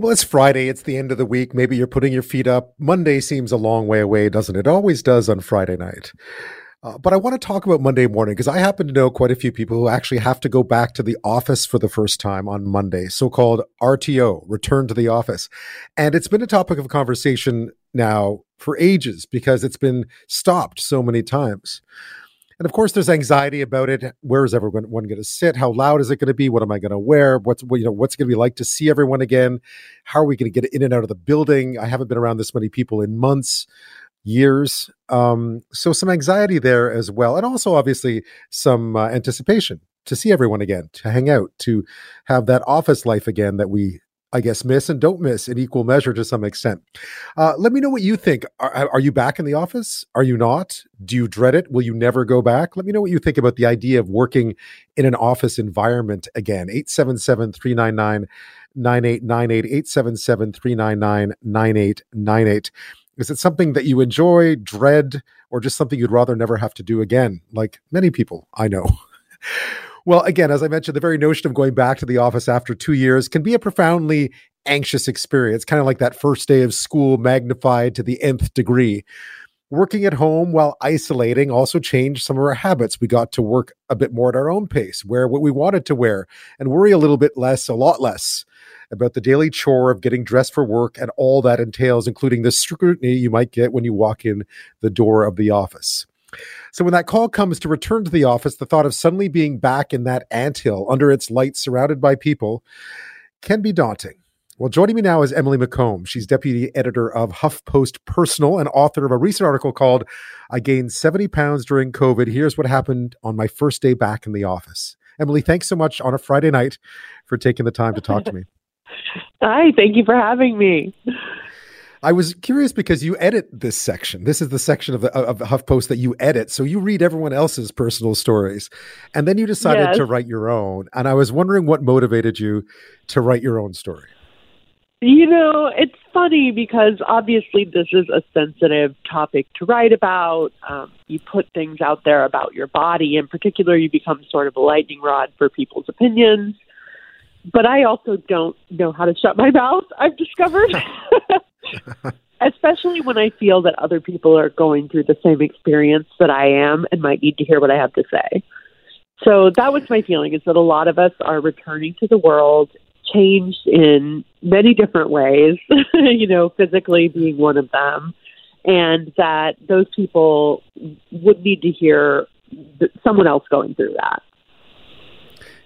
Well, it's Friday. It's the end of the week. Maybe you're putting your feet up. Monday seems a long way away, doesn't it? It always does on Friday night. Uh, but I want to talk about Monday morning because I happen to know quite a few people who actually have to go back to the office for the first time on Monday, so called RTO, return to the office. And it's been a topic of conversation now for ages because it's been stopped so many times. And of course, there's anxiety about it. Where is everyone going to sit? How loud is it going to be? What am I going to wear? What's you know what's going to be like to see everyone again? How are we going to get in and out of the building? I haven't been around this many people in months, years. Um, so some anxiety there as well, and also obviously some uh, anticipation to see everyone again, to hang out, to have that office life again that we I guess, miss and don't miss in equal measure to some extent. Uh, let me know what you think. Are, are, you back in the office? Are you not? Do you dread it? Will you never go back? Let me know what you think about the idea of working in an office environment again. 877 399 9898, 877 399 9898. Is it something that you enjoy, dread, or just something you'd rather never have to do again, like many people I know? Well, again, as I mentioned, the very notion of going back to the office after two years can be a profoundly anxious experience, kind of like that first day of school magnified to the nth degree. Working at home while isolating also changed some of our habits. We got to work a bit more at our own pace, wear what we wanted to wear, and worry a little bit less, a lot less, about the daily chore of getting dressed for work and all that entails, including the scrutiny you might get when you walk in the door of the office. So when that call comes to return to the office, the thought of suddenly being back in that anthill under its lights, surrounded by people, can be daunting. Well, joining me now is Emily McCombs. She's deputy editor of HuffPost Personal and author of a recent article called I Gained 70 Pounds During COVID. Here's what happened on my first day back in the office. Emily, thanks so much on a Friday night for taking the time to talk to me. Hi, thank you for having me. I was curious because you edit this section. This is the section of the of HuffPost that you edit. So you read everyone else's personal stories, and then you decided yes. to write your own. And I was wondering what motivated you to write your own story. You know, it's funny because obviously this is a sensitive topic to write about. Um, you put things out there about your body. In particular, you become sort of a lightning rod for people's opinions. But I also don't know how to shut my mouth, I've discovered. Especially when I feel that other people are going through the same experience that I am and might need to hear what I have to say. So that was my feeling is that a lot of us are returning to the world changed in many different ways, you know, physically being one of them, and that those people would need to hear someone else going through that.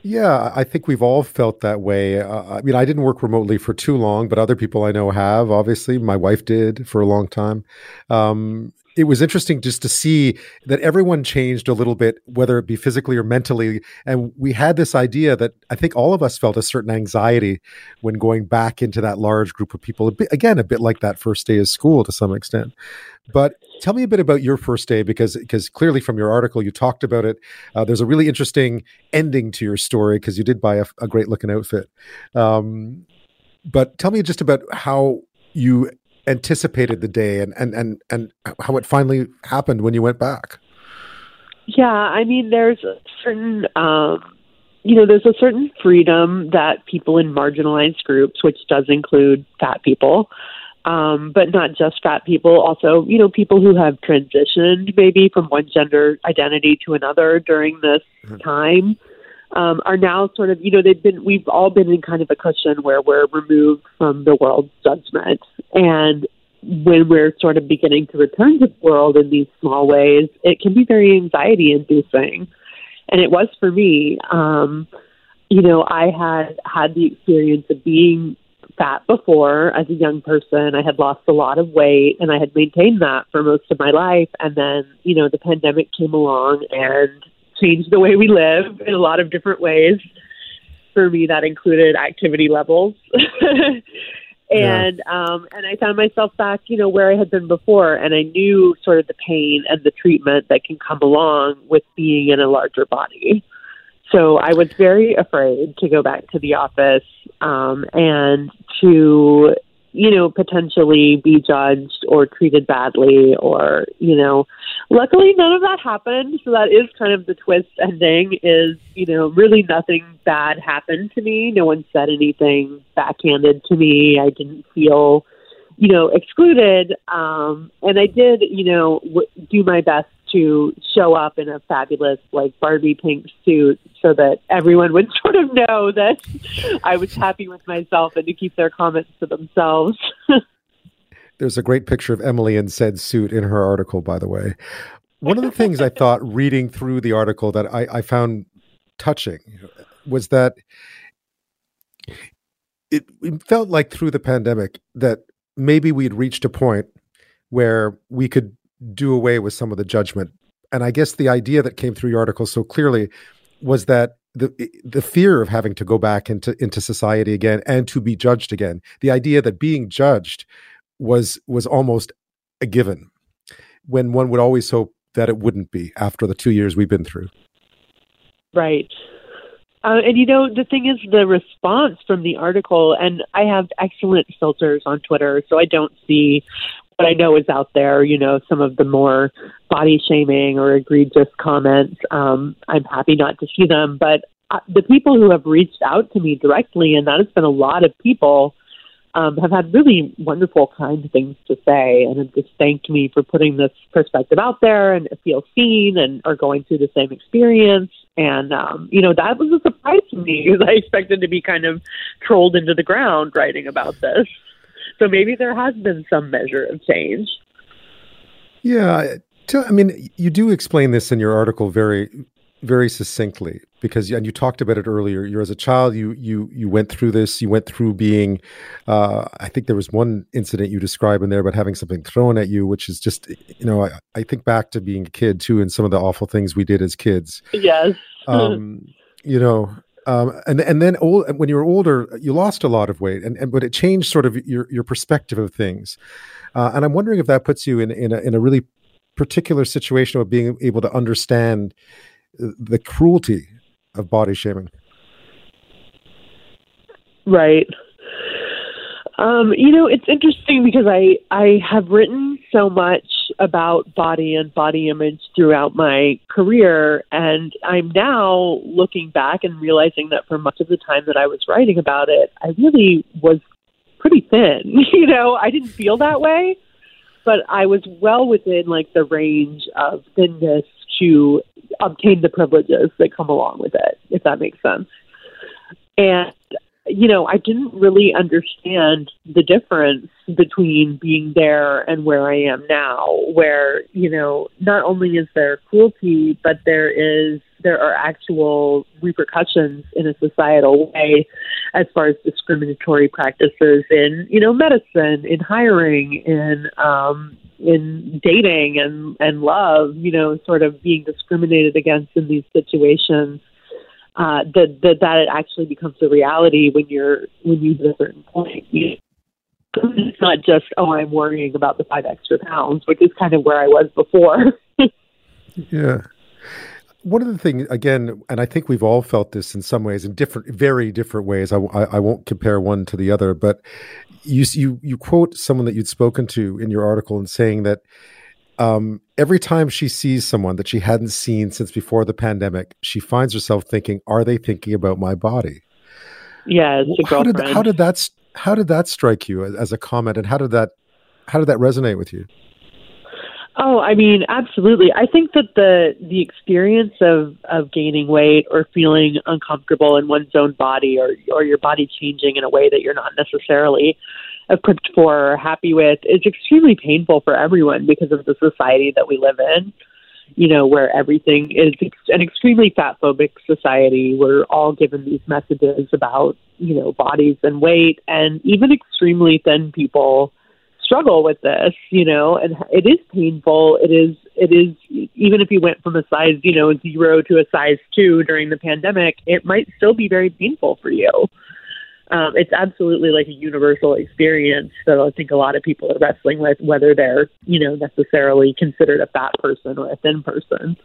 Yeah, I think we've all felt that way. Uh, I mean, I didn't work remotely for too long, but other people I know have. Obviously, my wife did for a long time. Um, it was interesting just to see that everyone changed a little bit, whether it be physically or mentally. And we had this idea that I think all of us felt a certain anxiety when going back into that large group of people. A bit, again, a bit like that first day of school to some extent. But tell me a bit about your first day because because clearly from your article you talked about it. Uh, there's a really interesting ending to your story because you did buy a, a great looking outfit. Um, but tell me just about how you anticipated the day and and and and how it finally happened when you went back. Yeah, I mean, there's a certain. Um, you know, there's a certain freedom that people in marginalized groups, which does include fat people, um, but not just fat people, also, you know, people who have transitioned maybe from one gender identity to another during this mm-hmm. time um, are now sort of, you know, they've been, we've all been in kind of a cushion where we're removed from the world's judgment. And when we're sort of beginning to return to the world in these small ways, it can be very anxiety inducing. And it was for me. Um, you know, I had had the experience of being fat before as a young person. I had lost a lot of weight and I had maintained that for most of my life. And then, you know, the pandemic came along and changed the way we live in a lot of different ways. For me, that included activity levels. and yeah. um and I found myself back, you know, where I had been before and I knew sort of the pain and the treatment that can come along with being in a larger body. So I was very afraid to go back to the office um and to you know, potentially be judged or treated badly or, you know, luckily none of that happened. So that is kind of the twist ending is, you know, really nothing bad happened to me. No one said anything backhanded to me. I didn't feel, you know, excluded. Um, and I did, you know, w- do my best to show up in a fabulous like Barbie pink suit so that everyone would sort of know that I was happy with myself and to keep their comments to themselves. There's a great picture of Emily in said suit in her article, by the way. One of the things I thought reading through the article that I, I found touching was that it, it felt like through the pandemic that maybe we'd reached a point where we could do away with some of the judgment. And I guess the idea that came through your article so clearly was that the the fear of having to go back into into society again and to be judged again. The idea that being judged was was almost a given, when one would always hope that it wouldn't be after the two years we've been through. Right. Uh, and you know, the thing is, the response from the article, and I have excellent filters on Twitter, so I don't see what I know is out there, you know, some of the more body shaming or egregious comments. Um, I'm happy not to see them. But uh, the people who have reached out to me directly, and that has been a lot of people, um, have had really wonderful, kind things to say and have just thanked me for putting this perspective out there and feel seen and are going through the same experience. And, um, you know, that was a surprise to me because I expected to be kind of trolled into the ground writing about this. So maybe there has been some measure of change. Yeah. I mean, you do explain this in your article very, very succinctly because, and you talked about it earlier. You're as a child, you you you went through this. You went through being. Uh, I think there was one incident you describe in there about having something thrown at you, which is just, you know, I, I think back to being a kid too, and some of the awful things we did as kids. Yes. Um, you know, um, and and then old, when you were older, you lost a lot of weight, and, and but it changed sort of your your perspective of things. Uh, and I'm wondering if that puts you in in a, in a really particular situation of being able to understand the cruelty of body shaming. Right. Um, you know, it's interesting because I I have written so much about body and body image throughout my career, and I'm now looking back and realizing that for much of the time that I was writing about it, I really was pretty thin. you know, I didn't feel that way, but I was well within like the range of thinness to obtain the privileges that come along with it, if that makes sense. And you know, I didn't really understand the difference between being there and where I am now, where, you know, not only is there cruelty, but there is there are actual repercussions in a societal way as far as discriminatory practices in, you know, medicine, in hiring, in um in dating and and love, you know, sort of being discriminated against in these situations uh, that, that it actually becomes a reality when you're when you hit a certain point. You, it's not just oh I'm worrying about the five extra pounds, which is kind of where I was before. yeah. One of the things, again, and I think we've all felt this in some ways, in different, very different ways. I, I, I won't compare one to the other, but you you you quote someone that you'd spoken to in your article and saying that um, every time she sees someone that she hadn't seen since before the pandemic, she finds herself thinking, "Are they thinking about my body?" Yeah, how did how did that how did that strike you as, as a comment, and how did that how did that resonate with you? Oh, I mean, absolutely. I think that the the experience of of gaining weight or feeling uncomfortable in one's own body or or your body changing in a way that you're not necessarily equipped for or happy with is extremely painful for everyone because of the society that we live in. You know, where everything is an extremely fat phobic society. We're all given these messages about, you know, bodies and weight, and even extremely thin people struggle with this, you know, and it is painful. It is, it is, even if you went from a size, you know, zero to a size two during the pandemic, it might still be very painful for you um, it's absolutely like a universal experience that I think a lot of people are wrestling with, whether they're you know necessarily considered a fat person or a thin person.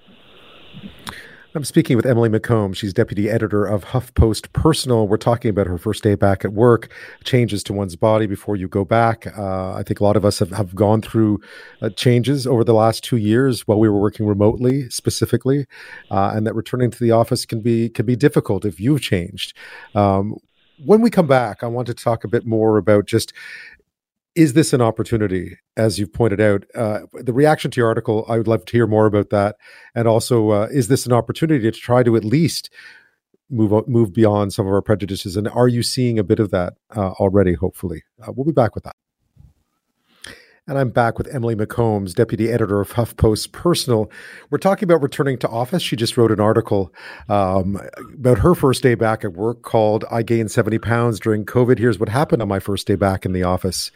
I'm speaking with Emily McCombs. She's deputy editor of HuffPost Personal. We're talking about her first day back at work, changes to one's body before you go back. Uh, I think a lot of us have, have gone through uh, changes over the last two years while we were working remotely, specifically, uh, and that returning to the office can be can be difficult if you've changed. Um, when we come back, I want to talk a bit more about just is this an opportunity as you've pointed out? Uh, the reaction to your article i would love to hear more about that. And also uh, is this an opportunity to try to at least move move beyond some of our prejudices? And are you seeing a bit of that uh, already hopefully? Uh, we'll be back with that and I'm back with Emily McCombs, deputy editor of HuffPost Personal. We're talking about returning to office. She just wrote an article um, about her first day back at work called I Gained 70 Pounds During COVID. Here's what happened on my first day back in the office.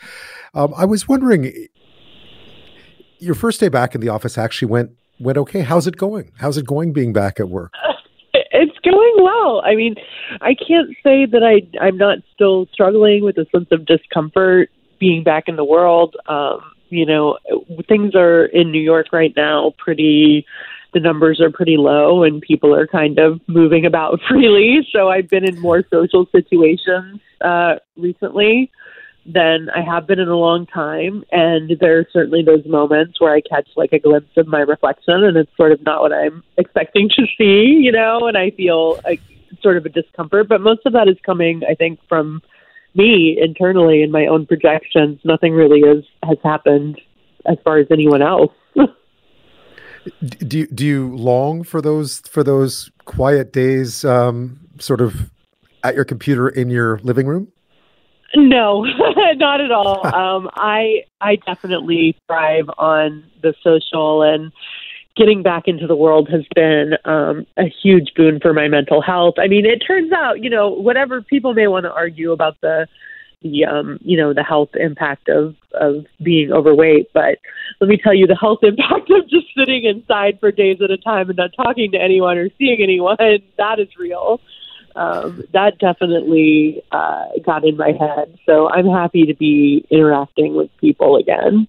Um, I was wondering, your first day back in the office actually went went okay. How's it going? How's it going being back at work? It's going well. I mean, I can't say that I I'm not still struggling with a sense of discomfort being back in the world. Um, you know, things are in New York right now pretty the numbers are pretty low and people are kind of moving about freely. So I've been in more social situations uh, recently than I have been in a long time. And there are certainly those moments where I catch like a glimpse of my reflection and it's sort of not what I'm expecting to see, you know, and I feel like sort of a discomfort. But most of that is coming, I think, from me internally in my own projections, nothing really is has happened as far as anyone else. do you, do you long for those for those quiet days, um, sort of at your computer in your living room? No, not at all. Um, I I definitely thrive on the social and getting back into the world has been um, a huge boon for my mental health. I mean, it turns out, you know, whatever people may want to argue about the the um, you know the health impact of of being overweight, but let me tell you, the health impact of just sitting inside for days at a time and not talking to anyone or seeing anyone that is real. Um, that definitely uh, got in my head. So I'm happy to be interacting with people again.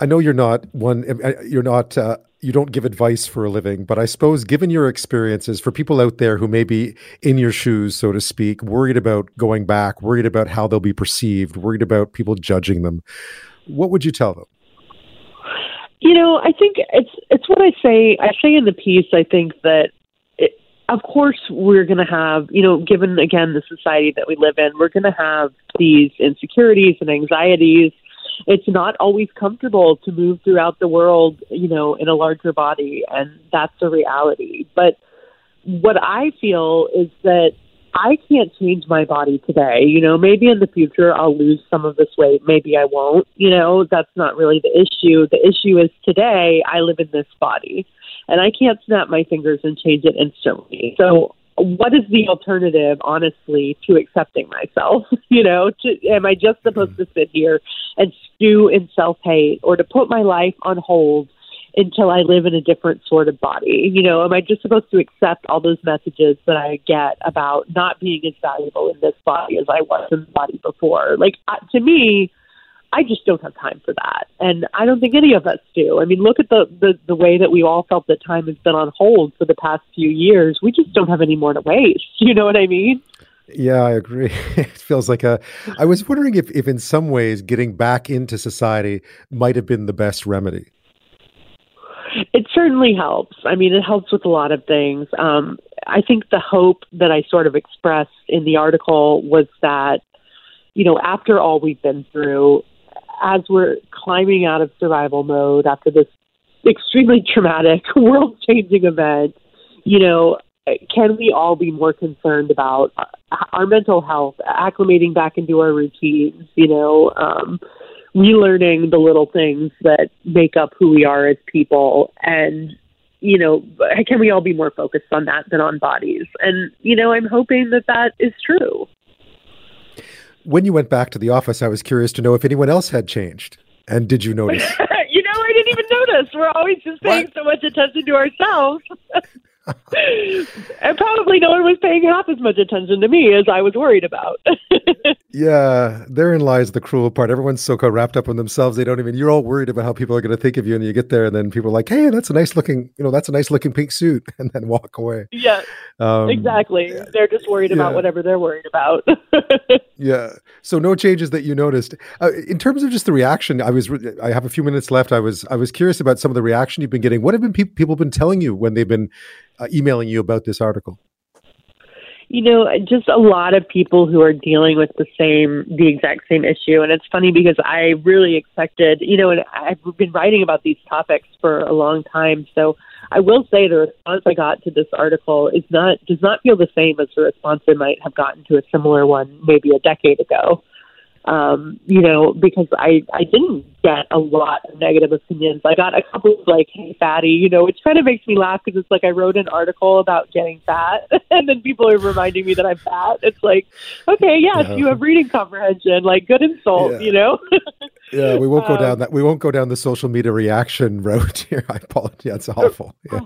I know you're not one. You're not. Uh, you don't give advice for a living, but I suppose, given your experiences, for people out there who may be in your shoes, so to speak, worried about going back, worried about how they'll be perceived, worried about people judging them, what would you tell them? You know, I think it's it's what I say. I say in the piece. I think that of course we're going to have, you know, given again the society that we live in, we're going to have these insecurities and anxieties it's not always comfortable to move throughout the world, you know, in a larger body, and that's a reality. But what I feel is that I can't change my body today. You know, maybe in the future I'll lose some of this weight. Maybe I won't. You know, that's not really the issue. The issue is today I live in this body and I can't snap my fingers and change it instantly. So what is the alternative, honestly, to accepting myself? you know, to, am I just supposed to sit here and stew in self hate or to put my life on hold until I live in a different sort of body? You know, am I just supposed to accept all those messages that I get about not being as valuable in this body as I was in the body before? Like, uh, to me, I just don't have time for that. And I don't think any of us do. I mean, look at the, the, the way that we all felt that time has been on hold for the past few years. We just don't have any more to waste. You know what I mean? Yeah, I agree. it feels like a. I was wondering if, if in some ways getting back into society might have been the best remedy. It certainly helps. I mean, it helps with a lot of things. Um, I think the hope that I sort of expressed in the article was that, you know, after all we've been through, as we're climbing out of survival mode after this extremely traumatic, world changing event, you know, can we all be more concerned about our mental health, acclimating back into our routines, you know, um, relearning the little things that make up who we are as people and you know, can we all be more focused on that than on bodies? And, you know, I'm hoping that that is true when you went back to the office, I was curious to know if anyone else had changed. And did you notice? you know, I didn't even notice. We're always just paying what? so much attention to ourselves. and probably no one was paying half as much attention to me as I was worried about. Yeah, therein lies the cruel part. Everyone's so wrapped up in themselves, they don't even. You're all worried about how people are going to think of you, and you get there, and then people are like, "Hey, that's a nice looking, you know, that's a nice looking pink suit," and then walk away. Yeah, um, exactly. They're just worried about whatever they're worried about. yeah. So no changes that you noticed uh, in terms of just the reaction. I was. I have a few minutes left. I was. I was curious about some of the reaction you've been getting. What have been pe- people been telling you when they've been uh, emailing you about this article? you know, just a lot of people who are dealing with the same, the exact same issue. And it's funny because I really expected, you know, and I've been writing about these topics for a long time. So I will say the response I got to this article is not, does not feel the same as the response I might have gotten to a similar one maybe a decade ago um, you know, because I I didn't get a lot of negative opinions. I got a couple of like, "Hey, fatty," you know, which kind of makes me laugh because it's like I wrote an article about getting fat, and then people are reminding me that I'm fat. It's like, okay, yes, yeah. you have reading comprehension, like good insult, yeah. you know. yeah, we won't go um, down that. We won't go down the social media reaction road here. I apologize. It's awful. Yeah.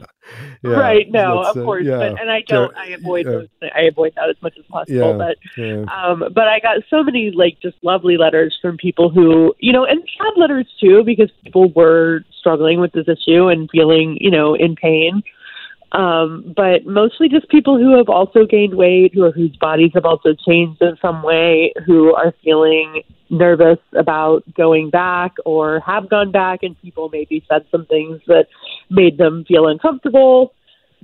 yeah. Right. No, of uh, course. But, and I don't. I avoid those. I avoid that as much as possible. but um, but I got so many like just lovely letters from people who you know, and sad letters too, because people were struggling with this issue and feeling you know in pain. Um, but mostly just people who have also gained weight, who are, whose bodies have also changed in some way, who are feeling nervous about going back or have gone back, and people maybe said some things that made them feel uncomfortable.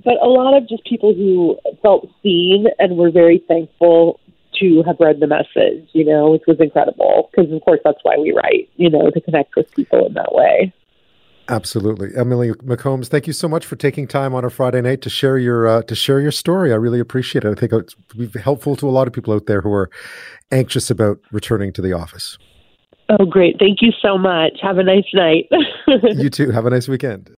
But a lot of just people who felt seen and were very thankful to have read the message, you know, which was incredible because, of course, that's why we write, you know, to connect with people in that way. Absolutely, Emily McCombs. Thank you so much for taking time on a Friday night to share your uh, to share your story. I really appreciate it. I think it's be helpful to a lot of people out there who are anxious about returning to the office. Oh, great! Thank you so much. Have a nice night. you too. Have a nice weekend.